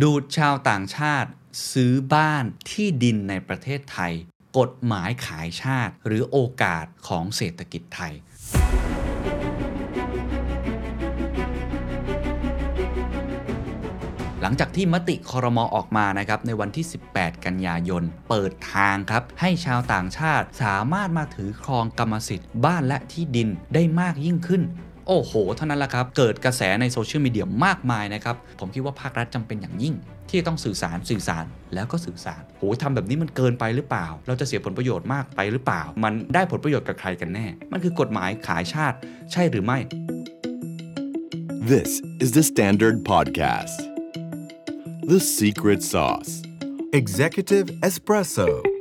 ดูดชาวต่างชาติ ซื้อบ้านที่ดินในประเทศไทย กฎหมายขายชาติ หรือโอกาสของเศรษฐกิจไทย หลังจากที่มติคอรมอออกมานะครับในวันที่ 18 กันยายน เปิดทางครับ ให้ชาวต่างชาติสามารถมาถือครองกรรมสิทธิ์บ้านและที่ดินได้มากยิ่งขึ้น โอ้โห เท่านั้นแหละครับ เกิดกระแสในโซเชียลมีเดียมากมายนะครับ ผมคิดว่าภาครัฐจำเป็นอย่างยิ่ง ที่ต้องสื่อสารสื่อสารแล้วก็สื่อสารโหทำแบบนี้มันเกินไปหรือเปล่า เราจะเสียผลประโยชน์มากไปหรือเปล่า มันได้ผลประโยชน์กับใครกันแน่ มันคือกฎหมายขายชาติ ใช่หรือไม่ This is the Standard Podcast. The Secret Sauce. Executive Espresso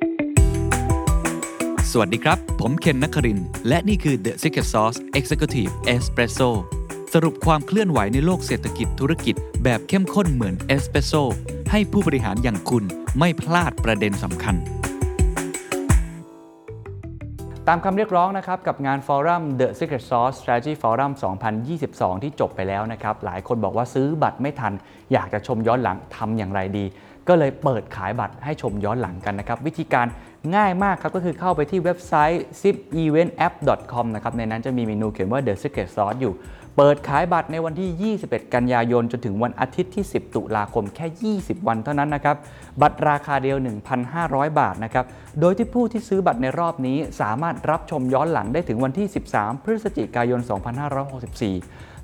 สวัสดีครับ ผมเคนนักคริน และนี่คือ The Secret Sauce Executive Espresso สรุปความเคลื่อนไหวในโลกเศรษฐกิจธุรกิจ แบบเข้มข้นเหมือนเอสเปรสโซให้ผู้บริหารอย่างคุณไม่พลาดประเด็นสำคัญ ตามคำเรียกร้องนะครับกับงานฟอรัม The Secret Sauce Strategy Forum 2022 ที่จบไปแล้วนะครับ หลายคนบอกว่าซื้อบัตรไม่ทัน อยากจะชมย้อนหลังทำอย่างไรดี ก็เลยเปิดขายบัตรให้ชมย้อนหลังกันนะครับ วิธีการง่ายมากครับก็คือเข้าไปที่เว็บไซต์ zipeventapp.com นะครับในนั้นจะมีเมนูเขียนว่า The Secret Sauce อยู่ เปิดขายบัตรในวันที่ 21 กันยายน จนถึงวันอาทิตย์ที่ 10 ตุลาคมแค่ 20 วันเท่านั้นนะครับ บัตรราคาเดียว 1,500 บาทนะครับ โดยที่ผู้ที่ซื้อบัตรในรอบนี้สามารถรับชมย้อนหลังได้ถึงวันที่ 13 พฤศจิกายน 2564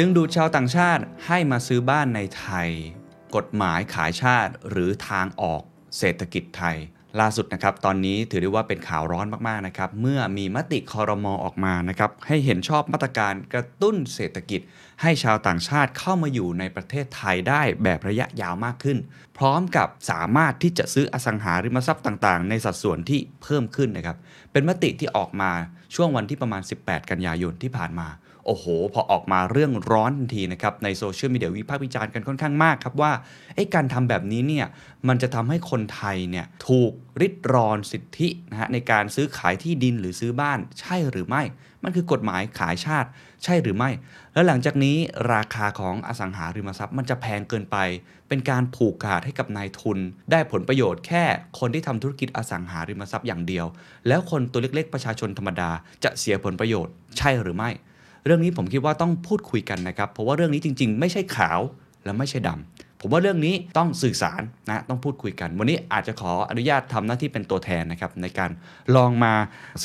ดึงดูดชาวต่างชาติให้มาซื้อบ้านในไทย กฎหมายขายชาติหรือทางออกเศรษฐกิจไทย ล่าสุดนะครับ ตอนนี้ถือได้ว่าเป็นข่าวร้อนมากๆนะครับ เมื่อมีมติคอรมอออกมานะครับ ให้เห็นชอบมาตรการกระตุ้นเศรษฐกิจ ให้ชาวต่างชาติเข้ามาอยู่ในประเทศไทยได้แบบระยะยาวมากขึ้น พร้อมกับสามารถที่จะซื้ออสังหาริมทรัพย์ต่างๆ ในสัดส่วนที่เพิ่มขึ้นนะครับ เป็นมติที่ออกมา ช่วงวันที่ประมาณ 18 กันยายนที่ผ่านมา โอ้โห พอออกมาเรื่องร้อนทันทีนะครับ ในโซเชียลมีเดียวิพากษ์วิจารณ์กันค่อนข้างมากครับว่าการทำแบบนี้เนี่ย มันจะทำให้คนไทยเนี่ยถูกริดรอนสิทธินะฮะในการซื้อขายที่ดินหรือซื้อบ้านใช่หรือไม่ มันคือกฎหมายขายชาติ ใช่หรือไม่ แล้วหลังจากนี้ราคาของอสังหาริมทรัพย์มันจะแพงเกินไป เป็นการผูกขาดให้กับนายทุน ได้ผลประโยชน์แค่คนที่ทำธุรกิจอสังหาริมทรัพย์อย่างเดียว แล้วคนตัวเล็กๆ ประชาชนธรรมดาจะเสียผลประโยชน์ ใช่หรือไม่ เรื่องนี้ผมคิดว่าต้องพูดคุยกันนะครับ เพราะว่าเรื่องนี้จริง ๆ ไม่ใช่ขาวและไม่ใช่ดำ ผมว่าเรื่องนี้ต้องสื่อสารนะต้องพูดคุยกัน วันนี้อาจจะขออนุญาตทำหน้าที่เป็นตัวแทนนะครับในการลองมา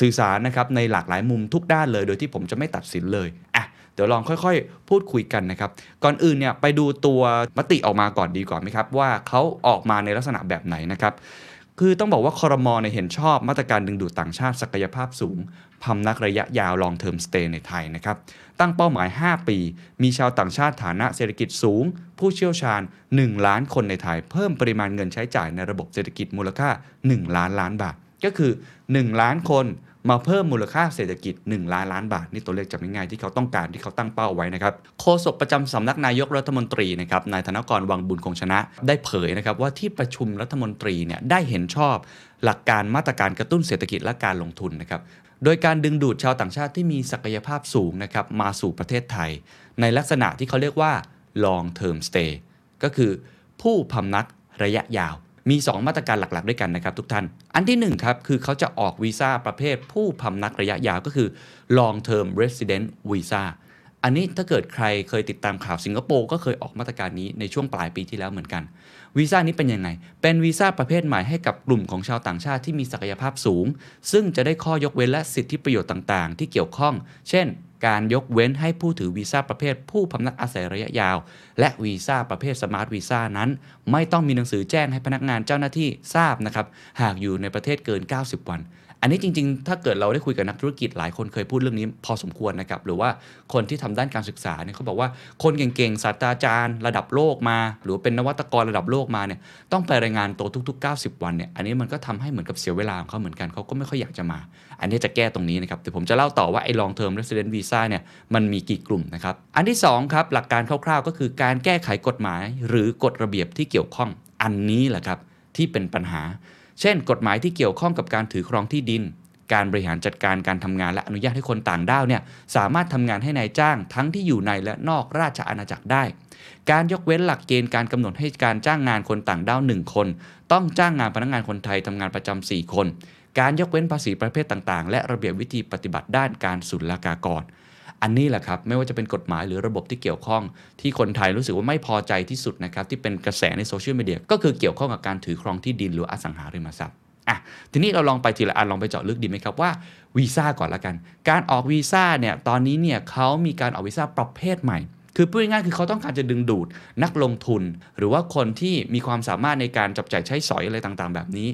สื่อสารนะครับในหลากหลายมุมทุกด้านเลย โดยที่ผมจะไม่ตัดสินเลยอะเดี๋ยวลองค่อยๆ พูดคุยกันนะครับ ก่อนอื่นเนี่ยไปดูตัวมติออกมาก่อนดีก่อนไหมครับ ว่าเขาออกมาในลักษณะแบบไหนนะครับ คือต้องบอกว่าคอรมอในเห็นชอบมาตรการดึงดูดต่างชาติศักยภาพสูงพำนักระยะยาวลองเทอมสเตย์ในไทยนะครับ ตั้งเป้าหมาย 5 ปี มีชาวต่างชาติฐานะเศรษฐกิจสูง ผู้เชี่ยวชาญ 1 ล้านคนในไทย เพิ่มปริมาณเงินใช้จ่ายในระบบเศรษฐกิจมูลค่า 1 ล้านล้านบาท ก็คือ 1 ล้านคน มาเพิ่มมูลค่าเศรษฐกิจ 1 ล้านล้านบาท นี่ตัวเลขจำง่ายๆที่เขาต้องการที่เขาตั้งเป้าไว้นะครับโฆษกประจำสำนักนายกรัฐมนตรีนะครับนายธนกรวังบุญคงชนะ ได้เผยนะครับว่าที่ประชุมรัฐมนตรีเนี่ยได้เห็นชอบหลักการมาตรการกระตุ้นเศรษฐกิจและการลงทุนนะครับโดยการดึงดูดชาวต่างชาติที่มีศักยภาพสูงนะครับมาสู่ประเทศไทย ในลักษณะที่เขาเรียกว่า long term stay ก็คือผู้พำนักระยะยาว มี 2 มาตรการหลักๆ ด้วยกันนะครับทุกท่าน อันที่ 1 ครับ คือเขาจะออกวีซ่าประเภทผู้พำนักระยะยาวก็คือ long term resident visa อันนี้ถ้าเกิดใครเคยติดตามข่าวสิงคโปร์ก็เคยออกมาตรการนี้ในช่วงปลายปีที่แล้วเหมือนกัน วีซ่านี้เป็นยังไง เป็นวีซ่าประเภทใหม่ให้กับกลุ่มของชาวต่างชาติที่มีศักยภาพสูง ซึ่งจะได้ข้อยกเว้นและสิทธิประโยชน์ต่างๆ ที่เกี่ยวข้อง เช่น การยกเว้นให้ผู้ถือวีซ่าประเภทผู้พำนักอาศัยระยะยาว และวีซ่าประเภทสมาร์ทวีซ่านั้น ไม่ต้องมีหนังสือแจ้งให้พนักงานเจ้าหน้าที่ทราบนะครับหากอยู่ในประเทศเกิน 90 วัน อันนี้จริงๆ ถ้าเกิดเราได้คุยกับนักธุรกิจหลายคนเคยพูดเรื่องนี้พอสมควรนะครับ หรือว่าคนที่ทำด้านการศึกษาเนี่ยเขาบอกว่าคนเก่งๆศาสตราจารย์ ระดับโลกมา หรือเป็นนวัตกรระดับโลกมาเนี่ยต้องไปรายงานตัวทุก ๆ 90 วันเนี่ยอันนี้มันก็ทำให้เหมือนกับเสียเวลาของเขาเหมือนกันเขาก็ไม่ค่อยอยากจะมา อันนี้จะแก้ตรงนี้นะครับเดี๋ยวผมจะเล่าต่อว่าไอ้ long term resident visa เนี่ยมันมีกี่กลุ่มนะครับอันที่สองครับหลักการคร่าวๆ ก็คือการแก้ไขกฎหมาย หรือกฎระเบียบที่เกี่ยวข้องอันนี้แหละครับที่เป็นปัญหา เช่น กฎหมายที่เกี่ยวข้องกับการถือครองที่ดิน การบริหารจัดการการทำงานและอนุญาตให้คนต่างด้าวเนี่ยสามารถทำงานให้ในายจ้างทั้งที่อยู่ในและนอกราชอาณาจักรได้ การยกเว้นหลักเกณฑ์การกำหนดให้การจ้างงานคนต่างด้าว 1 คน ต้องจ้างงานพนักงานคนไทยทำงานประจำ4คน การยกเว้นภาษีประเภทต่างๆ และระเบียบวิธีปฏิบัติด้านการศุลกากร อันนี้แหละครับ ไม่ว่าจะเป็นกฎหมายหรือระบบที่เกี่ยวข้อง ที่คนไทยรู้สึกว่าไม่พอใจที่สุดนะครับ ที่เป็นกระแสในโซเชียลมีเดียก็คือเกี่ยวข้องกับการถือครองที่ดินหรืออสังหาริมทรัพย์อะทีนี้เราลองไปทีละอันลองไปเจาะลึกดีไหมครับว่าวีซ่าก่อนละกัน การออกวีซ่าเนี่ยตอนนี้เนี่ยเขามีการออกวีซ่าประเภทใหม่ คือพูดง่ายๆคือเขาต้องการจะดึงดูดนักลงทุน หรือว่าคนที่มีความสามารถในการจับจ่ายใช้สอยอะไรต่างๆ แบบนี้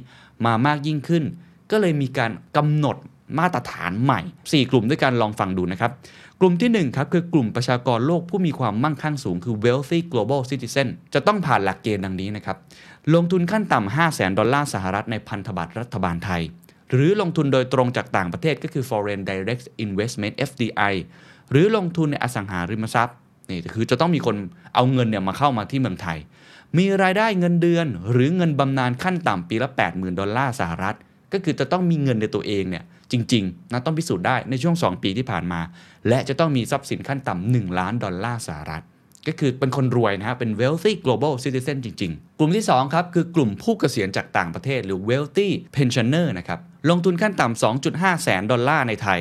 มามากยิ่งขึ้น ก็เลยมีการกำหนดมาตรฐานใหม่ 4 กลุ่มด้วยกันลองฟังดูนะครับ กลุ่มที่ 1 ครับ คือกลุ่มประชากรโลกผู้มีความมั่งคั่งสูง คือ wealthy global citizen จะต้องผ่านหลักเกณฑ์ดังนี้นะครับ ลงทุนขั้นต่ำ 5 0 0แสนดอลลาร์สหรัฐในพันธบัตรรัฐบาลไทย หรือลงทุนโดยตรงจากต่างประเทศก็คือ foreign direct investment FDI หรือลงทุนในอสังหาริมทรัพย์นี่คือจะต้องมีคนเอาเงินเนี่ยมาเข้ามาที่เมืองไทย มีรายได้เงินเดือน หรือเงินบำนาญขั้นต่ำปีละ 80,000 ดอลลาร์สหรัฐ ก็คือจะต้องมีเงินในตัวเองเนี่ย จริงๆนะต้องพิสูจน์ได้ในช่วง 2 ปีที่ผ่านมา และจะต้องมีทรัพย์สินขั้นต่ำ1ล้านดอลลาร์สหรัฐ ก็คือเป็นคนรวยนะฮะเป็น wealthy global citizen จริง ๆ กลุ่มที่ 2 ครับ คือกลุ่มผู้เกษียณจากต่างประเทศหรือ wealthy pensioner นะครับลงทุนขั้นต่ำ 2.5 แสนดอลลาร์ในไทย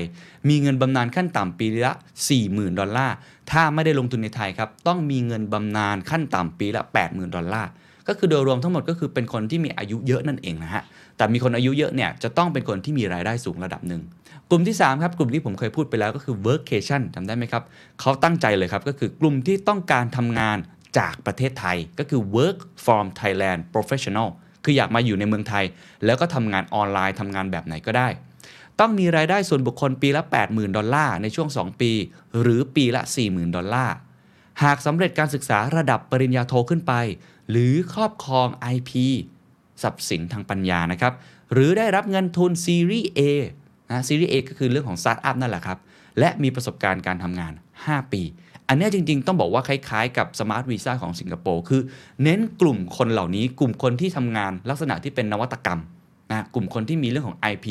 มีเงินบำนาญขั้นต่ำปีละ 40,000 ดอลลาร์ ถ้าไม่ได้ลงทุนในไทยครับต้องมีเงินบำนาญขั้นต่ำปีละ 80,000 ดอลลาร์ก็คือโดยรวมทั้งหมดก็คือเป็นคนที่มีอายุเยอะนั่นเองนะฮะ แต่มีคนอายุเยอะเนี่ยจะต้องเป็นคนที่มีรายได้สูงระดับหนึ่งกลุ่มที่3ครับกลุ่มที่ผมเคยพูดไปแล้วก็คือ workcation จำได้ไหมครับเขาตั้งใจเลยครับก็คือกลุ่มที่ต้องการทำงานจากประเทศไทยก็คือ work from Thailand professional คืออยากมาอยู่ในเมืองไทย แล้วก็ทำงานออนไลน์ทำงานแบบไหนก็ได้ ต้องมีรายได้ส่วนบุคคลปีละ 80,000 ดอลลาร์ในช่วง 2 ปี หรือปีละ 40,000 ดอลลาร์หากสำเร็จการศึกษาระดับปริญญาโทขึ้นไป หรือครอบครอง IP ทรัพย์สินทางปัญญานะครับ หรือได้รับเงินทุนซีรีส์ A นะซีรีส์ A ก็คือเรื่องของสตาร์ทอัพนั่นแหละครับ และมีประสบการณ์การทำงาน 5 ปี อันนี้จริง ๆ ต้องบอกว่าคล้ายๆ กับสมาร์ทวีซ่าของสิงคโปร์คือ เน้นกลุ่มคนเหล่านี้กลุ่มคนที่ทำงานลักษณะที่เป็นนวัตกรรมนะกลุ่มคนที่มีเรื่องของ IP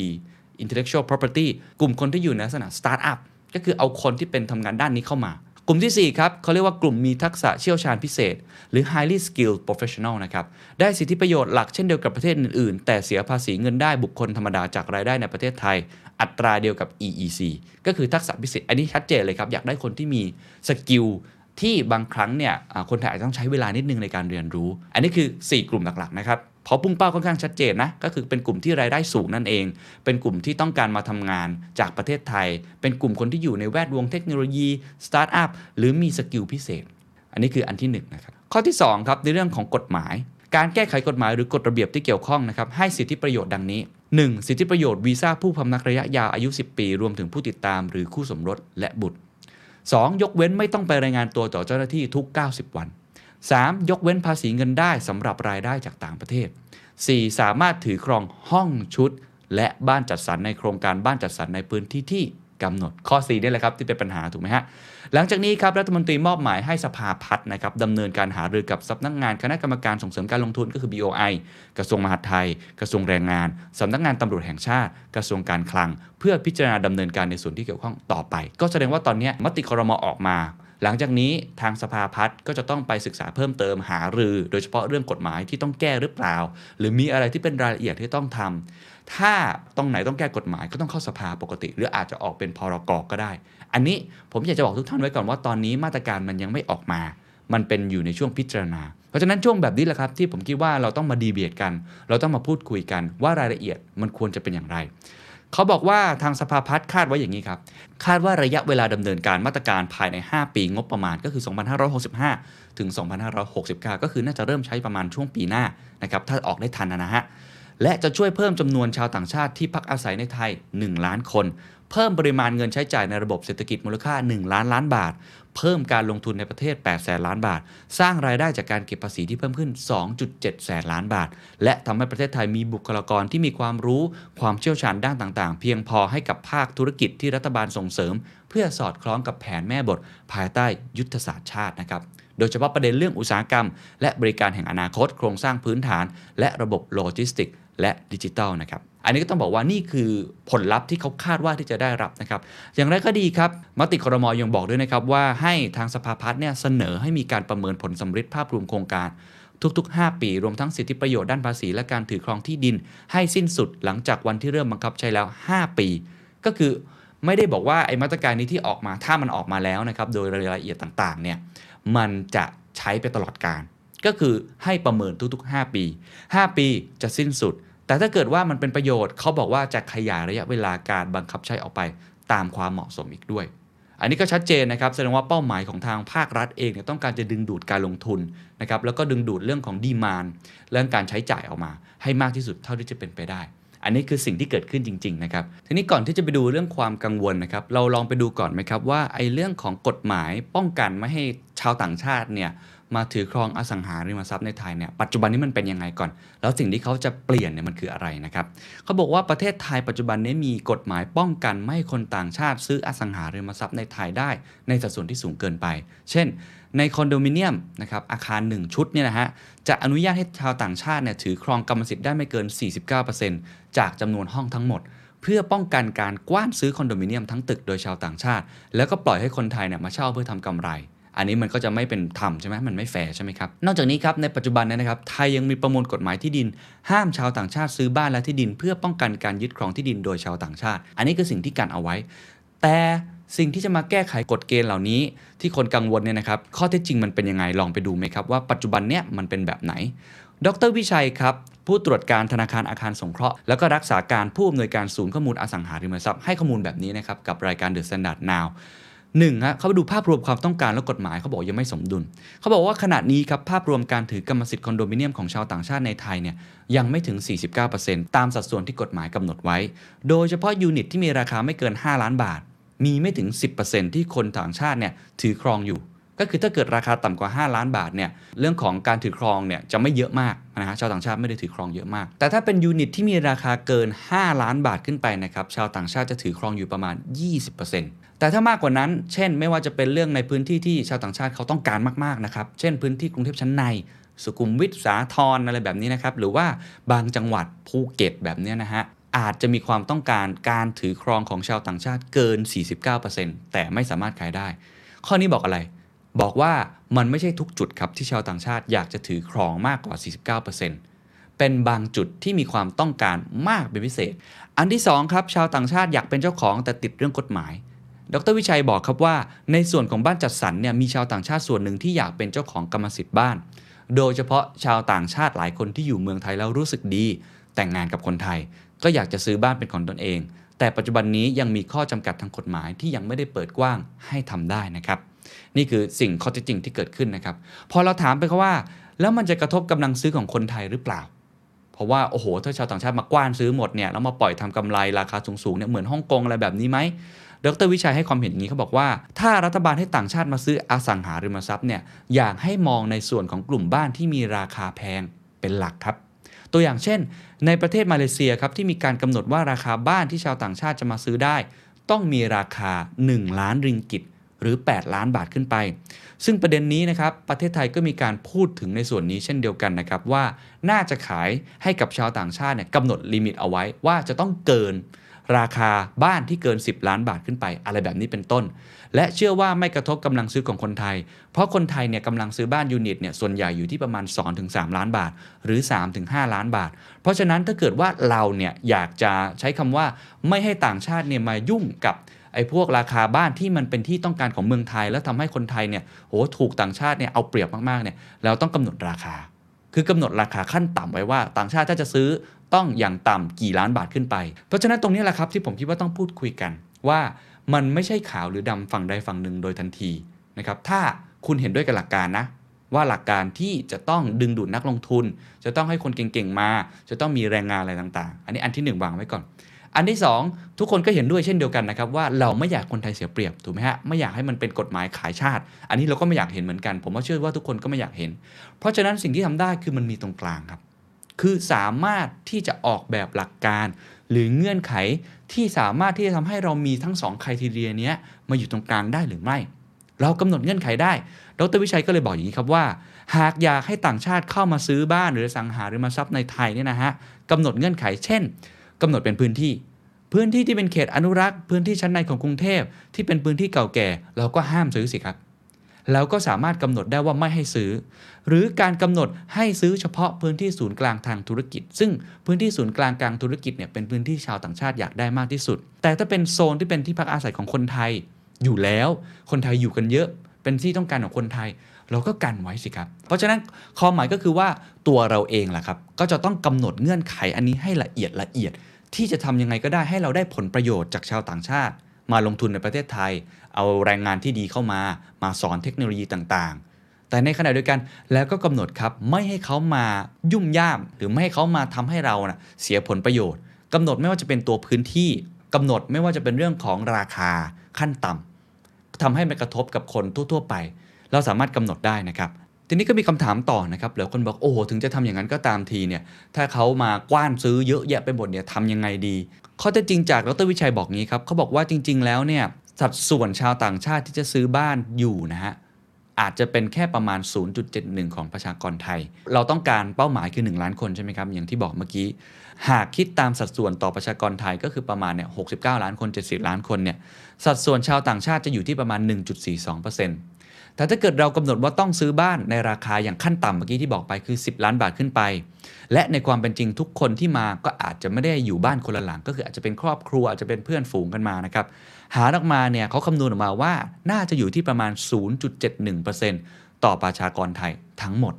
intellectual property กลุ่มคนที่อยู่ในลักษณะสตาร์ทอัพก็คือเอาคนที่เป็นทำงานด้านนี้เข้ามา กลุ่มที่ 4 ครับเขาเรียกว่ากลุ่มมีทักษะเชี่ยวชาญพิเศษ หรือ highly skilled professional นะครับ ได้สิทธิประโยชน์หลักเช่นเดียวกับประเทศอื่นๆ แต่เสียภาษีเงินได้บุคคลธรรมดาจากรายได้ในประเทศไทย อัตราเดียวกับ EEC ก็คือทักษะพิเศษ อันนี้ชัดเจนเลยครับ อยากได้คนที่มี skill ที่บางครั้งเนี่ยคนไทยอาจจะต้องใช้เวลานิดนึงในการเรียนรู้ อันนี้คือ 4 กลุ่มหลักๆนะครับ เพราะพุ่งเป้าค่อนข้างชัดเจนนะ ก็คือเป็นกลุ่มที่รายได้สูงนั่นเอง เป็นกลุ่มที่ต้องการมาทำงานจากประเทศไทย เป็นกลุ่มคนที่อยู่ในแวดวงเทคโนโลยีสตาร์ทอัพหรือมี skill พิเศษ อันนี้คืออันที่หนึ่งนะครับข้อที่2ครับในเรื่องของกฎหมาย การแก้ไขกฎหมายหรือกฎระเบียบที่เกี่ยวข้องนะครับให้สิทธิประโยชน์ดังนี้ 1. สิทธิประโยชน์วีซ่าผู้พำนักระยะยาวอายุ 10 ปี รวมถึงผู้ติดตามหรือคู่สมรสและบุตร 2. ยกเว้นไม่ต้องไปรายงานตัวต่อเจ้าหน้าที่ทุก 90 วัน 3. ยกเว้นภาษีเงินได้สำหรับรายได้จากต่างประเทศ 4. สามารถถือครองห้องชุด และบ้านจัดสรรในโครงการบ้านจัดสรรในพื้นที่ที่กำหนดข้อ 4 นี่แหละครับที่เป็นปัญหาถูกไหมฮะ หลังจากนี้ครับรัฐมนตรีมอบหมายให้สภาพัฒน์นะครับดำเนินการหารือกับสำนักงานคณะกรรมการส่งเสริมการลงทุนก็คือ BOI กระทรวงมหาดไทย กระทรวงแรงงานสำนักงานตำรวจแห่งชาติ กระทรวงการคลัง เพื่อพิจารณาดำเนินการในส่วนที่เกี่ยวข้องต่อไป ก็แสดงว่าตอนนี้มติครมออกมา หลังจากนี้ทางสภาพัฒน์ก็จะต้องไปศึกษาเพิ่มเติมหารือ โดยเฉพาะเรื่องกฎหมายที่ต้องแก้หรือเปล่า หรือมีอะไรที่เป็นรายละเอียดที่ต้องทำถ้าตรงไหนต้องแก้กฎหมายก็ต้องเข้าสภาปกติ หรืออาจจะออกเป็นพรกก็ได้ อันนี้ผมอยากจะบอกทุกท่านไว้ก่อนว่าตอนนี้มาตรการมันยังไม่ออกมา มันเป็นอยู่ในช่วงพิจารณา เพราะฉะนั้นช่วงแบบนี้แหละครับที่ผมคิดว่าเราต้องมาดีเบตกัน เราต้องมาพูดคุยกันว่ารายละเอียดมันควรจะเป็นอย่างไร เขาบอกว่าทางสภาพัฒน์คาดไว้อย่างนี้ครับ คาดว่าระยะเวลาดำเนินการมาตรการภายใน 5 ปีงบประมาณก็คือ 2565 ถึง 2569 ก็คือน่าจะเริ่มใช้ประมาณช่วงปีหน้านะครับถ้าออกได้ทันนะฮะและจะช่วยเพิ่มจำนวนชาวต่างชาติที่พักอาศัยในไทย 1 ล้านคน เพิ่มปริมาณเงินใช้จ่ายในระบบเศรษฐกิจมูลค่า 1 ล้านล้านบาท เพิ่มการลงทุนในประเทศ 8 แสนล้านบาท สร้างรายได้จากการเก็บภาษีที่เพิ่มขึ้น 2.7 แสนล้านบาท และทำให้ประเทศไทยมีบุคลากรที่มีความรู้ความเชี่ยวชาญด้านต่างๆ เพียงพอให้กับภาคธุรกิจที่รัฐบาลส่งเสริม เพื่อสอดคล้องกับแผนแม่บท ภายใต้ยุทธศาสตร์ชาตินะครับโดยเฉพาะประเด็นเรื่องอุตสาหกรรม และบริการแห่งอนาคต โครงสร้างพื้นฐาน และระบบโลจิสติก และดิจิทัลนะครับ อันนี้ก็ต้องบอกว่านี่คือผลลัพธ์ที่เขาคาดว่าที่จะได้รับนะครับ อย่างไรก็ดีครับมติครมอยังบอกด้วยนะครับว่าให้ทางสภาพัฒน์เนี่ยเสนอให้มีการประเมินผลสำฤทธิ์ภาพรวมโครงการทุกๆ 5 ปี รวมทั้งสิทธิประโยชน์ด้านภาษีและการถือครองที่ดิน ให้สิ้นสุดหลังจากวันที่เริ่มบังคับใช้แล้ว 5 ปี ก็คือไม่ได้บอกว่าไอ้มาตรการนี้ที่ออกมาถ้ามันออกมาแล้วนะครับโดยรายละเอียดต่างๆเนี่ยมันจะใช้ไปตลอดการ ก็คือให้ประเมินทุกๆ 5 ปี 5 ปีจะสิ้นสุด แต่ถ้าเกิดว่ามันเป็นประโยชน์เขาบอกว่าจะขยายระยะเวลาการบังคับใช้ออกไปตามความเหมาะสมอีกด้วย อันนี้ก็ชัดเจนนะครับแสดงว่าเป้าหมายของทางภาครัฐเองเนี่ยต้องการจะดึงดูดการลงทุนนะครับแล้วก็ดึงดูดเรื่องของดีมานเรื่องการใช้จ่ายออกมา ให้มากที่สุดเท่าที่จะเป็นไปได้ อันนี้คือสิ่งที่เกิดขึ้นจริงๆนะครับทีนี้ก่อนที่จะไปดูเรื่องความกังวลนะครับเราลองไปดูก่อนไหมครับว่าไอ้เรื่องของกฎหมายป้องกันไม่ให้ชาวต่างชาติเนี่ย มาถือครองอสังหาริมทรัพย์ในไทยเนี่ยปัจจุบันนี้มันเป็นยังไงก่อน แล้วสิ่งที่เขาจะเปลี่ยนเนี่ยมันคืออะไรนะครับเขาบอกว่าประเทศไทยปัจจุบันนี้มีกฎหมายป้องกันไม่ให้คนต่างชาติซื้ออสังหาริมทรัพย์ในไทยได้ ในสัดส่วนที่สูงเกินไป เช่น ในคอนโดมิเนียมนะครับอาคาร 1 ชุดเนี่ยนะฮะจะอนุญาตให้ชาวต่างชาติเนี่ยถือครองกรรมสิทธิ์ได้ไม่เกิน 49%จากจำนวนห้องทั้งหมดเพื่อป้องกันการกว้านซื้อคอนโดมิเนียมทั้งตึกโดยชาวต่างชาติ แล้วก็ปล่อยให้คนไทยเนี่ยมาเช่าเพื่อทำกำไร อันนี้มันก็จะไม่เป็นธรรมใช่ไหมมันไม่แฟร์ใช่ไหมครับ นอกจากนี้ครับในปัจจุบันเนยนะครับไทยยังมีประมวลกฎหมายที่ดิน ห้ามชาวต่างชาติซื้อบ้านและที่ดิน เพื่อป้องกันการยึดครองที่ดินโดยชาวต่างชาติ อันนี้คือสิ่งที่กันเอาไว้ แต่สิ่งที่จะมาแก้ไขกฎเกณฑ์เหล่านี้ ที่คนกังวลเนี่ยนะครับข้อเท็จจริงมันเป็นยังไงลองไปดูไหมครับว่าปัจจุบันเนี่ยมันเป็นแบบไหน ดรวิชัยครับผู้ตรวจการธนาคารอาคารสงเคราะห์แล้วก็รักษาการผู้อำนวยการศูนย์ข้อมูลอสังหาริมทรัพย์ให้ข้อมูลแบบนี้นะครับกับรายการ The Standard Now หนึ่งฮะเขาไปดูภาพรวมความต้องการและกฎหมายเขาบอกยังไม่สมดุลเขาบอกว่าขณะนี้ครับภาพรวมการถือกรรมสิทธิ์คอนโดมิเนียมของชาวต่างชาติในไทยเนี่ยยังไม่ถึง 49%ตามสัดส่วนที่กฎหมายกำหนดไว้ โดยเฉพาะยูนิตที่มีราคาไม่เกิน 5 ล้านบาท มีไม่ถึง 10%ที่คนต่างชาติเนี่ยถือครองอยู่ ก็คือถ้าเกิดราคาต่ำกว่า 5 ล้านบาทเนี่ยเรื่องของการถือครองเนี่ยจะไม่เยอะมากนะฮะชาวต่างชาติไม่ได้ถือครองเยอะมาก แต่ถ้าเป็นยูนิตที่มีราคาเกิน 5 ล้านบาทขึ้นไปนะครับชาวต่างชาติจะถือครองอยู่ประมาณ 20% แต่ถ้ามากกว่านั้น เช่น ไม่ว่าจะเป็นเรื่องในพื้นที่ที่ชาวต่างชาติเขาต้องการมากๆนะครับ เช่น พื้นที่กรุงเทพชั้นใน สุขุมวิทสาทรอะไรแบบนี้นะครับ หรือว่าบางจังหวัดภูเก็ตแบบเนี้ยนะฮะ อาจจะมีความต้องการการถือครองของชาวต่างชาติเกิน 49%แต่ไม่สามารถขายได้ ข้อนี้บอกอะไร บอกว่ามันไม่ใช่ทุกจุดครับที่ชาวต่างชาติอยากจะถือครองมากกว่า 49%เป็นบางจุดที่มีความต้องการมากเป็นพิเศษ อันที่สองครับชาวต่างชาติอยากเป็นเจ้าของแต่ติดเรื่องกฎหมาย ดรวิชัยบอกครับว่า ในส่วนของบ้านจัดสรรเนี่ยมีชาวต่างชาติส่วนหนึ่งที่อยากเป็นเจ้าของกรรมสิทธิ์บ้าน โดยเฉพาะชาวต่างชาติหลายคนที่อยู่เมืองไทยแล้วรู้สึกดี แต่งงานกับคนไทย ก็อยากจะซื้อบ้านเป็นของตนเอง แต่ปัจจุบันนี้ยังมีข้อจำกัดทางกฎหมายที่ยังไม่ได้เปิดกว้างให้ทำได้นะครับนี่คือสิ่งข้อเท็จจริงที่เกิดขึ้นนะครับ พอเราถามไปเขาว่า แล้วมันจะกระทบกำลังซื้อของคนไทยหรือเปล่า เพราะว่าโอ้โหถ้าชาวต่างชาติมากว้านซื้อหมดเนี่ยแล้วมาปล่อยทำกำไรราคาสูงๆเนี่ยเหมือนฮ่องกงอะไรแบบนี้ไหม ดรวิชัยให้ความเห็นอย่างนี้เขาบอกว่า ถ้ารัฐบาลให้ต่างชาติมาซื้ออสังหาริมทรัพย์เนี่ยอยากให้มองในส่วนของกลุ่มบ้านที่มีราคาแพงเป็นหลักครับ ตัวอย่างเช่น ในประเทศมาเลเซียครับที่มีการกำหนดว่าราคาบ้านที่ชาวต่างชาติจะมาซื้อได้ ต้องมีราคา 1 ล้านริงกิตหรือ 8 ล้านบาทขึ้นไป ซึ่งประเด็นนี้นะครับ ประเทศไทยก็มีการพูดถึงในส่วนนี้เช่นเดียวกันนะครับ ว่าน่าจะขายให้กับชาวต่างชาติเนี่ยกำหนดลิมิตเอาไว้ว่าจะต้องเกิน ราคาบ้านที่เกิน 10 ล้านบาทขึ้นไป อะไรแบบนี้เป็นต้น และเชื่อว่าไม่กระทบกำลังซื้อของคนไทย เพราะคนไทยเนี่ยกำลังซื้อบ้านยูนิตเนี่ยส่วนใหญ่อยู่ที่ประมาณ 2-3 ล้านบาท หรือ 3-5 ล้านบาท เพราะฉะนั้นถ้าเกิดว่าเราเนี่ยอยากจะใช้คำว่าไม่ให้ต่างชาติเนี่ยมายุ่งกับไอ้พวกราคาบ้านที่มันเป็นที่ต้องการของเมืองไทย แล้วทำให้คนไทยเนี่ยโหถูกต่างชาติเนี่ยเอาเปรียบมากๆเนี่ยเราต้องกำหนดราคา คือกำหนดราคาขั้นต่ำไว้ว่าต่างชาติถ้าจะซื้อ ต้องอย่างต่ำกี่ล้านบาทขึ้นไป เพราะฉะนั้นตรงนี้แหละครับที่ผมคิดว่าต้องพูดคุยกัน ว่ามันไม่ใช่ขาวหรือดำฝั่งใดฝั่งหนึ่งโดยทันทีนะครับถ้าคุณเห็นด้วยกับหลักการนะว่าหลักการที่จะต้องดึงดูดนักลงทุน จะต้องให้คนเก่งๆมา จะต้องมีแรงงานอะไรต่างๆ อันนี้อันที่หนึ่งวางไว้ก่อน อันที่ 2 ทุกคนก็เห็นด้วยเช่นเดียวกันนะครับว่าเราไม่อยากคนไทยเสียเปรียบถูกไหมฮะไม่อยากให้มันเป็นกฎหมายขายชาติ อันนี้เราก็ไม่อยากเห็นเหมือนกัน ผมว่าเชื่อว่าทุกคนก็ไม่อยากเห็น เพราะฉะนั้นสิ่งที่ทำได้คือมันมีตรงกลางครับ คือสามารถที่จะออกแบบหลักการ หรือเงื่อนไขที่สามารถที่จะทำให้เรามีทั้งสองคุณทีเรียนี้มาอยู่ตรงกลางได้หรือไม่ เรากำหนดเงื่อนไขได้ ดรวิชัยก็เลยบอกอย่างนี้ครับว่า หากอยากให้ต่างชาติเข้ามาซื้อบ้านหรือสังหาริมทรัพย์ในไทยเนี่ยนะฮะกำหนดเงื่อนไข เช่นกำหนดเป็นพื้นที่ พื้นที่ที่เป็นเขตอนุรักษ์ พื้นที่ชั้นในของกรุงเทพที่เป็นพื้นที่เก่าแก่ เราก็ห้ามซื้อสิครับ แล้วก็สามารถกำหนดได้ว่าไม่ให้ซื้อ หรือการกำหนดให้ซื้อเฉพาะพื้นที่ศูนย์กลางทางธุรกิจ ซึ่งพื้นที่ศูนย์กลางกลางธุรกิจเนี่ยเป็นพื้นที่ชาวต่างชาติอยากได้มากที่สุด แต่ถ้าเป็นโซนที่เป็นที่พักอาศัยของคนไทยอยู่แล้ว คนไทยอยู่กันเยอะ เป็นที่ต้องการของคนไทย เราก็กันไว้สิครับ เพราะฉะนั้นความหมายก็คือว่าตัวเราเองแหละครับ ก็จะต้องกำหนดเงื่อนไขอันนี้ให้ละเอียดละเอียด ที่จะทำยังไงก็ได้ให้เราได้ผลประโยชน์จากชาวต่างชาติ มาลงทุนในประเทศไทย เอาแรงงานที่ดีเข้ามามาสอนเทคโนโลยีต่างๆ แต่ในขณะเดียวกันแล้วก็กำหนดครับไม่ให้เขามายุ่มย่าม หรือไม่ให้เขามาทำให้เรานะเสียผลประโยชน์กำหนดไม่ว่าจะเป็นตัวพื้นที่กำหนดไม่ว่าจะเป็นเรื่องของราคาขั้นต่ำทำให้มันกระทบกับคนทั่ว ๆ ไป เราสามารถกำหนดได้นะครับทีนี้ก็มีคำถามต่อนะครับหลายคนบอกโอ้โหถึงจะทำอย่างนั้นก็ตามทีเนี่ยถ้าเขามากว้านซื้อเยอะแยะไปหมดเนี่ยทำยังไงดี ข้อเท็จจริงจากดรวิชัยบอกงี้ครับเขาบอกว่าจริง ๆ แล้วเนี่ย สัดส่วนชาวต่างชาติที่จะซื้อบ้านอยู่นะฮะอาจจะเป็นแค่ประมาณ 0.71 ของประชากรไทย เราต้องการเป้าหมายคือ 1 ล้านคนใช่ไหมครับ อย่างที่บอกเมื่อกี้ หากคิดตามสัดส่วนต่อประชากรไทยก็คือประมาณเนี่ย 69 ล้านคน 70 ล้านคนเนี่ย สัดส่วนชาวต่างชาติจะอยู่ที่ประมาณ 1.42%แต่ถ้าเกิดเรากำหนดว่าต้องซื้อบ้านในราคาอย่างขั้นต่ำเมื่อกี้ที่บอกไปคือ 10 ล้านบาทขึ้นไป และในความเป็นจริงทุกคนที่มาก็อาจจะไม่ได้อยู่บ้านคนละหลัง ก็คืออาจจะเป็นครอบครัวอาจจะเป็นเพื่อนฝูงกันมานะครับ หารออกมาเนี่ยเขาคำนวณออกมาว่าน่าจะอยู่ที่ประมาณ 0.71%ต่อประชากรไทยทั้งหมด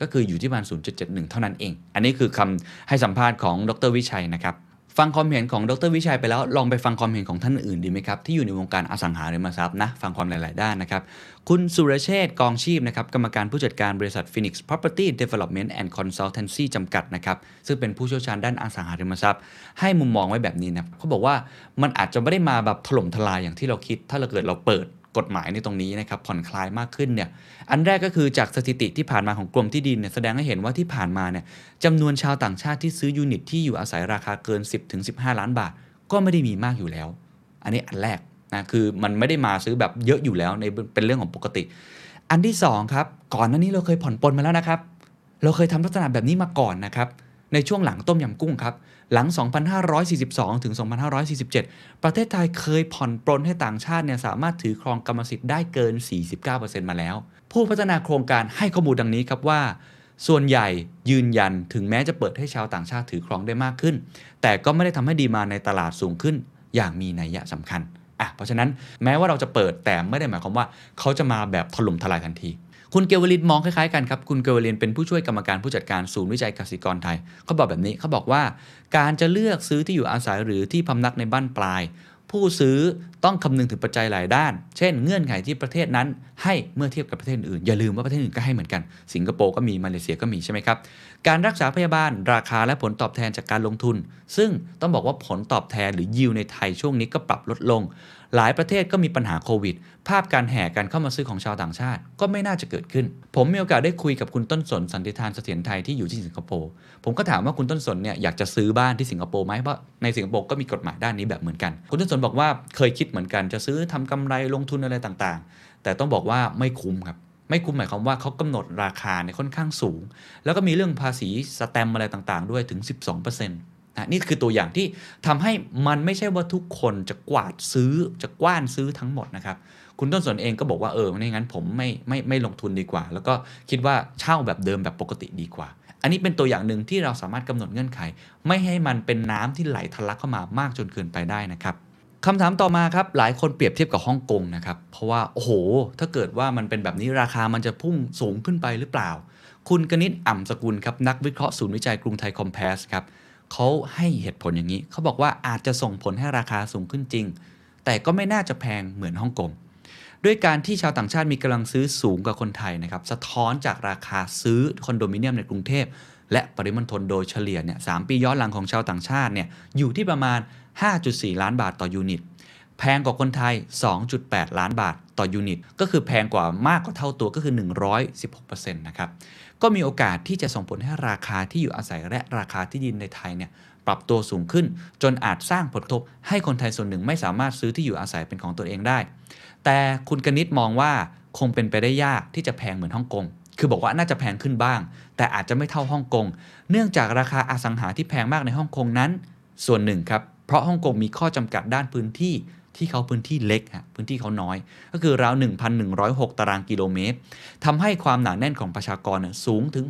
ก็คืออยู่ที่ประมาณ 0.71 เท่านั้นเอง อันนี้คือคำให้สัมภาษณ์ของดรวิชัยนะครับ ฟังความเห็นของดรวิชัยไปแล้วลองไปฟังความเห็นของท่านอื่นดีไหมครับ ที่อยู่ในวงการอสังหาริมทรัพย์นะ ฟังความหลาย ๆ ด้านนะครับ คุณสุรเชษกองชีพนะครับกรรมการผู้จัดการบริษัท Phoenix Property Development and Consultancy จำกัดนะครับ ซึ่งเป็นผู้เชี่ยวชาญด้านอสังหาริมทรัพย์ ให้มุมมองไว้แบบนี้นะเขาบอกว่ามันอาจจะไม่ได้มาแบบถล่มทลายอย่างที่เราคิด ถ้าเราเกิดเราเปิด กฎหมายในตรงนี้นะครับผ่อนคลายมากขึ้นเนี่ยอันแรกก็คือจากสถิติที่ผ่านมาของกรมที่ดินเนี่ยแสดงให้เห็นว่าที่ผ่านมาเนี่ยจำนวนชาวต่างชาติที่ซื้อยูนิตที่อยู่อาศัยราคาเกิน 10-15 ล้านบาท ก็ไม่ได้มีมากอยู่แล้ว อันนี้อันแรกนะคือมันไม่ได้มาซื้อแบบเยอะอยู่แล้วในเป็นเรื่องของปกติ อันที่สองครับก่อนหน้านี้เราเคยผ่อนปลนมาแล้วนะครับ เราเคยทำลักษณะแบบนี้มาก่อนนะครับในช่วงหลังต้มยำกุ้งครับ หลัง 2542 ถึง 2547 ประเทศไทยเคยผ่อนปลนให้ต่างชาติเนี่ยสามารถถือครองกรรมสิทธิ์ได้เกิน 49%มาแล้ว ผู้พัฒนาโครงการให้ข้อมูลดังนี้ครับว่า ส่วนใหญ่ยืนยันถึงแม้จะเปิดให้ชาวต่างชาติถือครองได้มากขึ้น แต่ก็ไม่ได้ทำให้ดีมาในตลาดสูงขึ้น อย่างมีนัยยะสำคัญอะเพราะฉะนั้นแม้ว่าเราจะเปิดแต่ไม่ได้หมายความว่า เขาจะมาแบบถล่มทลายทันที คุณเกวลินมองคล้ายๆกันครับ คุณเกวลินเป็นผู้ช่วยกรรมการผู้จัดการศูนย์วิจัยกสิกรไทย เขาบอกแบบนี้เขาบอกว่า การจะเลือกซื้อที่อยู่อาศัยหรือที่พำนักในบ้านปลาย ผู้ซื้อต้องคำนึงถึงปัจจัยหลายด้าน เช่น เงื่อนไขที่ประเทศนั้น ให้เมื่อเทียบกับประเทศอื่น อย่าลืมว่าประเทศอื่นก็ให้เหมือนกัน สิงคโปร์ก็มี มาเลเซียก็มีใช่ไหมครับ การรักษาพยาบาล ราคาและผลตอบแทนจากการลงทุน ซึ่งต้องบอกว่าผลตอบแทนหรือยิวในไทยช่วงนี้ก็ปรับลดลง หลายประเทศก็มีปัญหาโควิด ภาพการแห่กันเข้ามาซื้อของชาวต่างชาติ ก็ไม่น่าจะเกิดขึ้น ผมมีโอกาสได้คุยกับคุณต้นสนสันติธานเสถียรไทยที่อยู่ที่สิงคโปร์ ผมก็ถามว่าคุณต้นสนเนี่ยอยากจะซื้อบ้านที่สิงคโปร์ไหมเพราะในสิงคโปร์ก็มีกฎหมายด้านนี้แบบเหมือนกัน คุณต้นสนบอกว่าเคยคิดเหมือนกันจะซื้อทำกำไรลงทุนอะไรต่างๆ แต่ต้องบอกว่าไม่คุ้มครับไม่คุ้มหมายความว่าเขากำหนดราคาเนี่ยค่อนข้างสูง แล้วก็มีเรื่องภาษีสแตมอะไรต่างๆ ด้วยถึง 12% นะนี่คือตัวอย่างที่ทำให้มันไม่ใช่ว่าทุกคนจะกวาดซื้อจะกว้านซื้อทั้งหมดนะครับ คุณต้นสนเองก็บอกว่าเออไม่งั้นผมไม่ไม่ไม่ลงทุนดีกว่า แล้วก็คิดว่าเช่าแบบเดิมแบบปกติดีกว่า อันนี้เป็นตัวอย่างหนึ่งที่เราสามารถกำหนดเงื่อนไข ไม่ให้มันเป็นน้ำที่ไหลทะลักเข้ามามากจนเกินไปได้นะครับคำถามต่อมาครับ หลายคนเปรียบเทียบกับฮ่องกงนะครับ เพราะว่า โอ้โห ถ้าเกิดว่ามันเป็นแบบนี้ราคามันจะพุ่งสูงขึ้นไปหรือเปล่า คุณกนิษฐ์อ่ำสกุลครับ นักวิเคราะห์ศูนย์วิจัยกรุงไทยคอมเพสครับ เขาให้เหตุผลอย่างนี้ เขาบอกว่าอาจจะส่งผลให้ราคาสูงขึ้นจริง แต่ก็ไม่น่าจะแพงเหมือนฮ่องกงด้วยการที่ชาวต่างชาติมีกำลังซื้อสูงกว่าคนไทยนะครับสะท้อนจากราคาซื้อคอนโดมิเนียมในกรุงเทพและปริมณฑลโดยเฉลี่ยเนี่ยสปีย้อนหลังของชาวต่างชาติเนี่ยอยู่ที่ประมาณ 5.4 ล้านบาทต่อยูนิต แพงกว่าคนไทย 2.8 ล้านบาทต่อยูนิต ก็คือแพงกว่ามากกว่าเท่าตัวก็คือ 116%นะครับ ก็มีโอกาสที่จะส่งผลให้ราคาที่อยู่อาศัยและราคาที่ดินในไทยเนี่ยปรับตัวสูงขึ้น จนอาจสร้างผลกระทบให้คนไทยส่วนหนึ่งไม่สามารถซื้อที่อยู่อาศัยเป็นของตัวเองได้ แต่คุณกนิษฐ์มองว่าคงเป็นไปได้ยากที่จะแพงเหมือนฮ่องกง คือบอกว่าน่าจะแพงขึ้นบ้าง แต่อาจจะไม่เท่าฮ่องกง เนื่องจากราคาอสังหาที่แพงมากในฮ่องกงนั้น ส่วนหนึ่งครับ เพราะฮ่องกงมีข้อจำกัดด้านพื้นที่ ที่เขาพื้นที่เล็กฮะพื้นที่เขาน้อย ก็คือราว 1,106 ตารางกิโลเมตรทำให้ความหนาแน่นของประชากรสูงถึง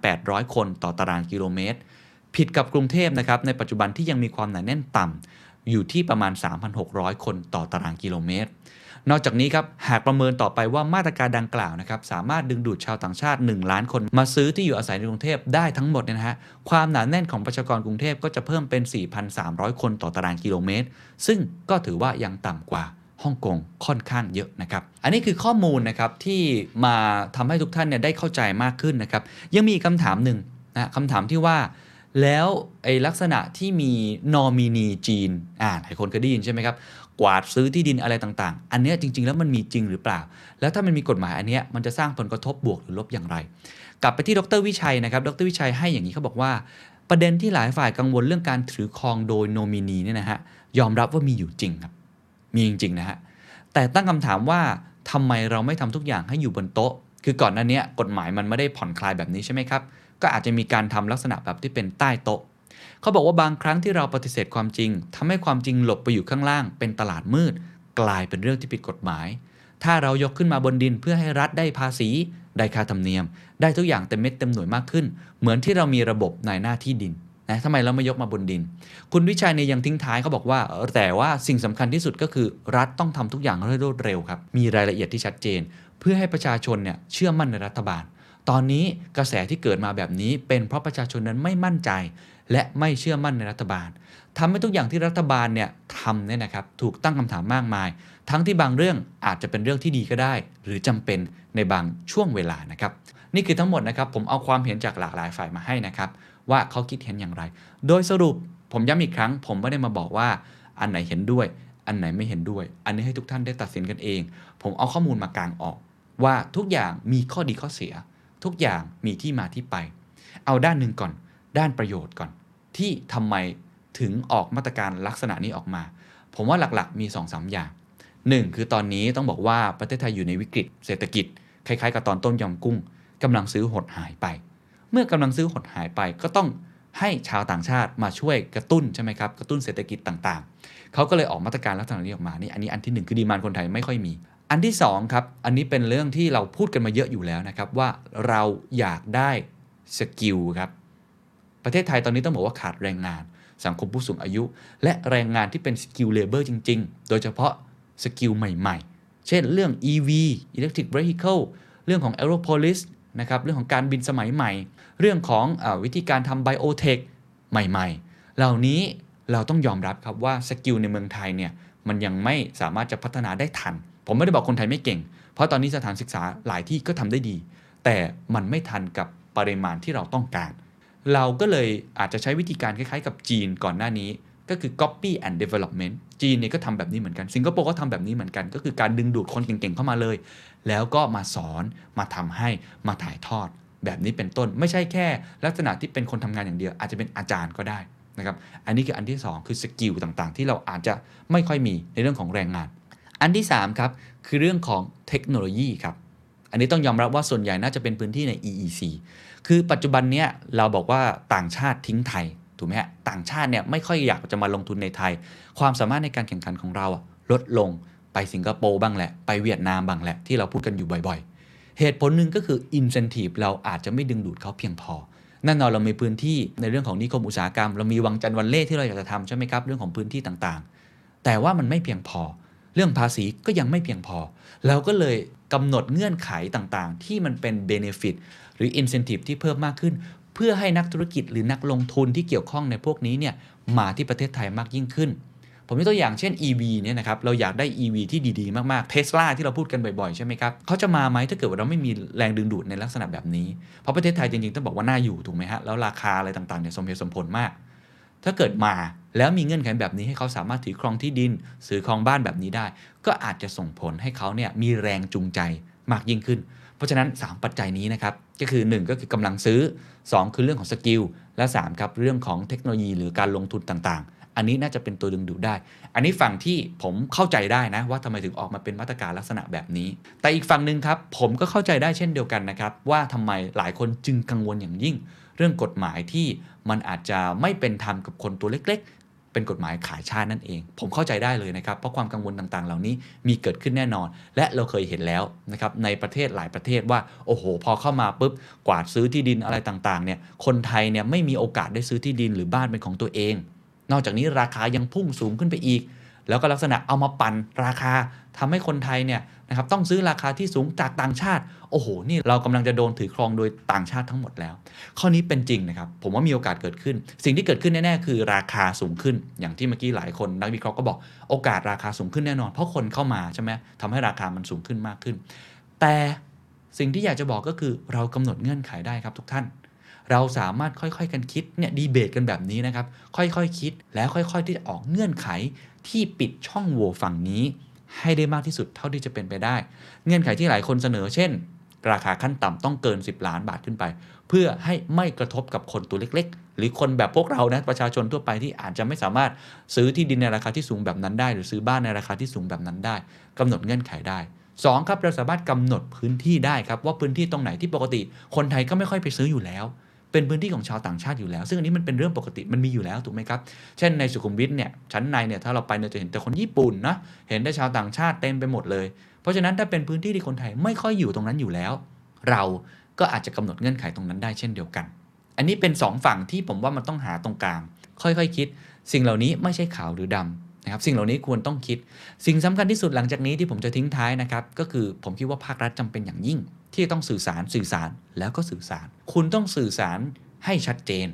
6,800 คนต่อตารางกิโลเมตร ผิดกับกรุงเทพนะครับในปัจจุบันที่ยังมีความหนาแน่นต่ำ อยู่ที่ประมาณ 3,600 คนต่อตารางกิโลเมตร นอกจากนี้ครับหากประเมินต่อไปว่ามาตรการดังกล่าวนะครับสามารถดึงดูดชาวต่างชาติ 1 ล้านคนมาซื้อที่อยู่อาศัยในกรุงเทพได้ทั้งหมดเนี่ยนะฮะความหนาแน่นของประชากรกรุงเทพก็จะเพิ่มเป็น 4,300 คนต่อตารางกิโลเมตร ซึ่งก็ถือว่ายังต่ำกว่าฮ่องกงค่อนข้างเยอะนะครับ อันนี้คือข้อมูลนะครับที่มาทำให้ทุกท่านเนี่ยได้เข้าใจมากขึ้นนะครับ ยังมีอีกคำถามหนึ่งนะคำถามที่ว่า แล้วไอ้ลักษณะที่มีนอมินีจีนอ่าหลายคนเคยได้ยินใช่ไหมครับกวาดซื้อที่ดินอะไรต่างๆ อันเนี้ยจริง ๆ แล้วมันมีจริงหรือเปล่า แล้วถ้ามันมีกฎหมายอันเนี้ยมันจะสร้างผลกระทบบวกหรือลบอย่างไร กลับไปที่ดรวิชัยนะครับ ดรวิชัยให้อย่างนี้เขาบอกว่า ประเด็นที่หลายฝ่ายกังวลเรื่องการถือครองโดยโนมินีเนี่ยนะฮะยอมรับว่ามีอยู่จริงครับ มีจริงๆนะฮะแต่ตั้งคำถามว่าทำไมเราไม่ทำทุกอย่างให้อยู่บนโต๊ะ คือก่อนหน้านี้กฎหมายมันไม่ได้ผ่อนคลายแบบนี้ใช่ไหมครับ ก็อาจจะมีการทำลักษณะแบบที่เป็นใต้โต๊ะ เขาบอกว่าบางครั้งที่เราปฏิเสธความจริงทำให้ความจริงหลบไปอยู่ข้างล่าง เป็นตลาดมืด กลายเป็นเรื่องที่ผิดกฎหมาย ถ้าเรายกขึ้นมาบนดินเพื่อให้รัฐได้ภาษี ได้ค่าธรรมเนียม ได้ทุกอย่างเต็มเม็ดเต็มหน่วยมากขึ้น เหมือนที่เรามีระบบในหน้าที่ดินนะทำไมเราไม่ยกมาบนดิน คุณวิชัยเนี่ยยังทิ้งท้ายเขาบอกว่า แต่ว่าสิ่งสำคัญที่สุดก็คือรัฐต้องทำทุกอย่างให้รวดเร็วครับ มีรายละเอียดที่ชัดเจน เพื่อให้ประชาชนเนี่ยเชื่อมั่นในรัฐบาล ตอนนี้กระแสที่เกิดมาแบบนี้ เป็นเพราะประชาชนนั้นไม่มั่นใจ และไม่เชื่อมั่นในรัฐบาลทำให้ทุกอย่างที่รัฐบาลเนี่ยทำเนี่ยนะครับถูกตั้งคำถามมากมาย ทั้งที่บางเรื่องอาจจะเป็นเรื่องที่ดีก็ได้ หรือจำเป็นในบางช่วงเวลานะครับนี่คือทั้งหมดนะครับผมเอาความเห็นจากหลากหลายฝ่ายมาให้นะครับว่าเขาคิดเห็นอย่างไร โดยสรุปผมย้ำอีกครั้ง ผมไม่ได้มาบอกว่าอันไหนเห็นด้วย อันไหนไม่เห็นด้วย อันนี้ให้ทุกท่านได้ตัดสินกันเอง ผมเอาข้อมูลมากางออก ว่าทุกอย่างมีข้อดีข้อเสีย ทุกอย่างมีที่มาที่ไป เอาด้านหนึ่งก่อน ด้านประโยชน์ก่อน ที่ทำไมถึงออกมาตรการลักษณะนี้ออกมา ผมว่าหลักๆมี2อสอย่าง 1 คือตอนนี้ต้องบอกว่าประเทศไทยอยู่ในวิกฤต เศรษฐกิจ คล้ายๆ กับตอนต้มยำกุ้งกำลังซื้อหดหายไป เมื่อกำลังซื้อหดหายไปก็ต้องให้ชาวต่างชาติมาช่วยกระตุ้นใช่ไหมครับกระตุ้นเศรษฐกิจต่างๆ เขาก็เลยออกมาตรการลักษณะนี้ออกมานี่อันนี้อันที่หนึ่งคือดีมานคนไทยไม่ค่อยมี อันที่สองครับ อันนี้เป็นเรื่องที่เราพูดกันมาเยอะอยู่แล้วนะครับ ว่าเราอยากได้ skill ครับ ประเทศไทยตอนนี้ต้องบอกว่าขาดแรงงาน สังคมผู้สูงอายุ และแรงงานที่เป็น skilled labor จริง ๆ โดยเฉพาะ skill ใหม่ๆ เช่นเรื่อง EV Electric Vehicle เรื่องของ Aerotropolis นะครับ เรื่องของการบินสมัยใหม่ เรื่องของอวิธีการทำ Biotech ใหม่ๆ เหล่านี้เราต้องยอมรับครับว่า skill ในเมืองไทยเนี่ยมันยังไม่สามารถจะพัฒนาได้ทัน ผมไม่ได้บอกคนไทยไม่เก่ง เพราะตอนนี้สถานศึกษาหลายที่ก็ทำได้ดี แต่มันไม่ทันกับปริมาณที่เราต้องการ เราก็เลยอาจจะใช้วิธีการคล้ายๆ กับจีนก่อนหน้านี้ ก็คือ copy and development จีนเนี่ยก็ทำแบบนี้เหมือนกัน สิงคโปร์ก็ทำแบบนี้เหมือนกัน ก็คือการดึงดูดคนเก่งๆเข้ามาเลย แล้วก็มาสอนมาทำให้มาถ่ายทอด แบบนี้เป็นต้นไม่ใช่แค่ ลักษณะที่เป็นคนทำงานอย่างเดียว อาจจะเป็นอาจารย์ก็ได้นะครับ อันนี้คืออันที่ 2 คือสกิลต่างๆ ที่เราอาจจะไม่ค่อยมีในเรื่องของแรงงาน อันที่3ครับคือเรื่องของเทคโนโลยีครับ อันนี้ต้องยอมรับว่าส่วนใหญ่น่าจะเป็นพื้นที่ใน EEC คือปัจจุบันเนี้ยเราบอกว่าต่างชาติทิ้งไทยถูกไหมฮะต่างชาติเนี่ยไม่ค่อยอยากจะมาลงทุนในไทย ความสามารถในการแข่งขันของเราลดลงไปสิงคโปร์บ้างแหละ ไปเวียดนามบ้างแหละ ที่เราพูดกันอยู่บ่อยๆ เหตุผลหนึ่งก็คือ incentive เราอาจจะไม่ดึงดูดเขาเพียงพอแน่นอนเรามีพื้นที่ในเรื่องของนิคมอุตสาหกรรม เรามีวังจันทร์วันเล่ที่เราอยากจะทำใช่ไหมครับ เรื่องของพื้นที่ต่างๆ แต่ว่ามันไม่เพียงพอ เรื่องภาษีก็ยังไม่เพียงพอ เราก็เลยกำหนดเงื่อนไขต่างๆ ที่มันเป็น benefit หรือ incentive ที่เพิ่มมากขึ้น เพื่อให้นักธุรกิจหรือนักลงทุนที่เกี่ยวข้องในพวกนี้เนี่ยมาที่ประเทศไทยมากยิ่งขึ้น ผมยกตัวอย่างเช่น EV เนี่ยนะครับเราอยากได้ EV ที่ดีๆ มากๆเทสลาที่เราพูดกันบ่อยๆ ใช่ไหมครับเขาจะมาไหมถ้าเกิดว่าเราไม่มีแรงดึงดูดในลักษณะแบบนี้ เพราะประเทศไทยจริงๆต้องบอกว่าน่าอยู่ถูกไหมฮะแล้วราคาอะไรต่างๆเนี่ยสมเหตุสมผลมาก ถ้าเกิดมา แล้วมีเงื่อนไขแบบนี้ให้เขาสามารถถือครองที่ดินซื้อครองบ้านแบบนี้ได้ ก็อาจจะส่งผลให้เขาเนี่ยมีแรงจูงใจมากยิ่งขึ้น เพราะฉะนั้น 3 ปัจจัยนี้นะครับ ก็คือ 1 ก็คือกำลังซื้อ 2 คือเรื่องของสกิล และ 3 ครับ เรื่องของเทคโนโลยีหรือการลงทุนต่างๆ อันนี้น่าจะเป็นตัวดึงดูดได้ อันนี้ฝั่งที่ผมเข้าใจได้นะ ว่าทำไมถึงออกมาเป็นมาตรการลักษณะแบบนี้ แต่อีกฝั่งหนึ่งครับ ผมก็เข้าใจได้เช่นเดียวกันนะครับ ว่าทำไมหลายคนจึงกังวลอย่างยิ่ง เรื่องกฎหมายที่มันอาจจะไม่เป็นธรรมกับคนตัวเล็ก เป็นกฎหมายขายชาตินั่นเอง ผมเข้าใจได้เลยนะครับ เพราะความกังวลต่างๆ เหล่านี้มีเกิดขึ้นแน่นอน และเราเคยเห็นแล้วนะครับในประเทศหลายประเทศว่าโอ้โห พอเข้ามาปุ๊บกวาดซื้อที่ดินอะไรต่างๆเนี่ยคนไทยเนี่ยไม่มีโอกาสได้ซื้อที่ดินหรือบ้านเป็นของตัวเอง นอกจากนี้ราคายังพุ่งสูงขึ้นไปอีก แล้วก็ลักษณะเอามาปั่นราคาทำให้คนไทยเนี่ย นะครับต้องซื้อราคาที่สูงจากต่างชาติ โอ้โห นี่เรากำลังจะโดนถือครองโดยต่างชาติทั้งหมดแล้ว ข้อนี้เป็นจริงนะครับ ผมว่ามีโอกาสเกิดขึ้น สิ่งที่เกิดขึ้นแน่ๆ คือราคาสูงขึ้น อย่างที่เมื่อกี้หลายคนนักวิเคราะห์ก็บอกโอกาสราคาสูงขึ้นแน่นอน เพราะคนเข้ามาใช่ไหมทำให้ราคามันสูงขึ้นมากขึ้น แต่สิ่งที่อยากจะบอกก็คือเรากำหนดเงื่อนไขได้ครับทุกท่านเราสามารถค่อยๆ กันคิดเนี่ยดีเบตกันแบบนี้นะครับ ค่อยๆคคิดแล้วค่อยๆ ที่จะออกเงื่อนไขที่ปิดช่องโหว่ฝั่งนี้ ให้ได้มากที่สุดเท่าที่จะเป็นไปได้ เงื่อนไขที่หลายคนเสนอ เช่น ราคาขั้นต่ำต้องเกิน 10 ล้านบาทขึ้นไป เพื่อให้ไม่กระทบกับคนตัวเล็ก ๆ หรือคนแบบพวกเรานะประชาชนทั่วไปที่อาจจะไม่สามารถซื้อที่ดินในราคาที่สูงแบบนั้นได้ หรือซื้อบ้านในราคาที่สูงแบบนั้นได้กำหนดเงื่อนไขได้ 2 ครับเราสามารถกำหนดพื้นที่ได้ครับว่าพื้นที่ตรงไหนที่ปกติ คนไทยก็ไม่ค่อยไปซื้ออยู่แล้ว เป็นพื้นที่ของชาวต่างชาติอยู่แล้ว ซึ่งอันนี้มันเป็นเรื่องปกติมันมีอยู่แล้วถูกไหมครับ เช่นในสุขุมวิทเนี่ยชั้นในเนี่ยถ้าเราไปเนี่ยจะเห็นแต่คนญี่ปุ่นนะเห็นได้ชาวต่างชาติเต็มไปหมดเลย เพราะฉะนั้นถ้าเป็นพื้นที่ที่คนไทยไม่ค่อยอยู่ตรงนั้นอยู่แล้ว เราก็อาจจะกำหนดเงื่อนไขตรงนั้นได้เช่นเดียวกัน อันนี้เป็น 2 ฝั่งที่ผมว่ามันต้องหาตรงกลาง ค่อยๆคคิด สิ่งเหล่านี้ไม่ใช่ขาวหรือดำนะครับสิ่งเหล่านี้ควรต้องคิด สิ่งสำคัญที่สุดหลังจากนี้ที่ผมจะทิ้งท้ายนะครับก็คือผมคิดว่าภาครัฐจำเป็นอย่างยิ่ง ที่ต้องสื่อสารสื่อสารแล้วก็สื่อสาร คุณต้องสื่อสารให้ชัดเจน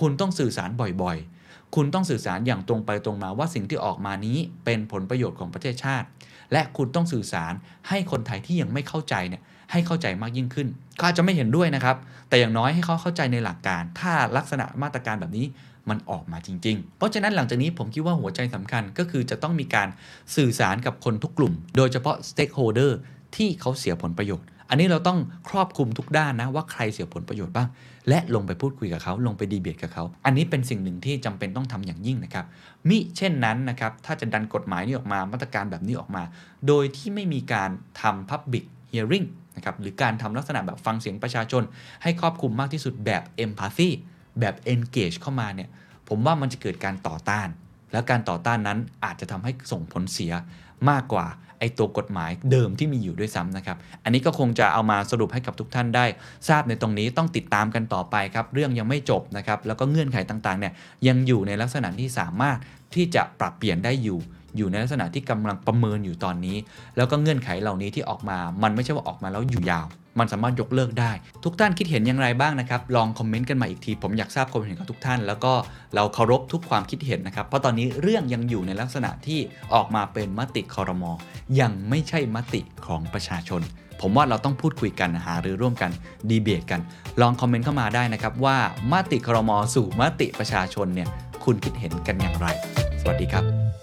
คุณต้องสื่อสารบ่อยๆ คุณต้องสื่อสารอย่างตรงไปตรงมาว่าสิ่งที่ออกมานี้เป็นผลประโยชน์ของประเทศชาติ และคุณต้องสื่อสารให้คนไทยที่ยังไม่เข้าใจเนี่ยให้เข้าใจมากยิ่งขึ้นก็อาจจะไม่เห็นด้วยนะครับ แต่อย่างน้อยให้เขาเข้าใจในหลักการ ถ้าลักษณะมาตรการแบบนี้มันออกมาจริง ๆ เพราะฉะนั้นหลังจากนี้ผมคิดว่าหัวใจสำคัญก็คือจะต้องมีการสื่อสารกับคนทุกกลุ่ม โดยเฉพาะ stakeholder ที่เขาเสียผลประโยชน์ อันนี้เราต้องครอบคลุมทุกด้านนะว่าใครเสียผลประโยชน์บ้าง และลงไปพูดคุยกับเขาลงไปดีเบตกับเขา อันนี้เป็นสิ่งหนึ่งที่จำเป็นต้องทำอย่างยิ่งนะครับ มิเช่นนั้นนะครับถ้าจะดันกฎหมายนี้ออกมามาตรการแบบนี้ออกมา โดยที่ไม่มีการทำ public hearing นะครับหรือการทำลักษณะแบบฟังเสียงประชาชน ให้ครอบคลุมมากที่สุดแบบ empathy แบบ engage เข้ามาเนี่ยผมว่ามันจะเกิดการต่อต้าน แล้วการต่อต้านนั้นอาจจะทำให้ส่งผลเสียมากกว่าไอตัวกฎหมายเดิมที่มีอยู่ด้วยซ้ำนะครับ อันนี้ก็คงจะเอามาสรุปให้กับทุกท่านได้ ทราบในตรงนี้ต้องติดตามกันต่อไปครับ เรื่องยังไม่จบนะครับ แล้วก็เงื่อนไขต่างๆเนี่ยยังอยู่ในลักษณะที่สามารถที่จะปรับเปลี่ยนได้อยู่ อยู่ในลักษณะที่กำลังประเมินอยู่ตอนนี้ แล้วก็เงื่อนไขเหล่านี้ที่ออกมา มันไม่ใช่ว่าออกมาแล้วอยู่ยาว มันสามารถยกเลิกได้ ทุกท่านคิดเห็นอย่างไรบ้างนะครับ ลองคอมเมนต์กันมาอีกที ผมอยากทราบความเห็นของทุกท่าน แล้วก็เราเคารพทุกความคิดเห็นนะครับ เพราะตอนนี้เรื่องยังอยู่ในลักษณะที่ออกมาเป็นมติคอรมอยังไม่ใช่มติของประชาชน ผมว่าเราต้องพูดคุยกันหารือร่วมกันดีเบตกัน ลองคอมเมนต์เข้ามาได้นะครับว่ามติคอรมอสู่มติประชาชนเนี่ยคุณคิดเห็นกันอย่างไร สวัสดีครับ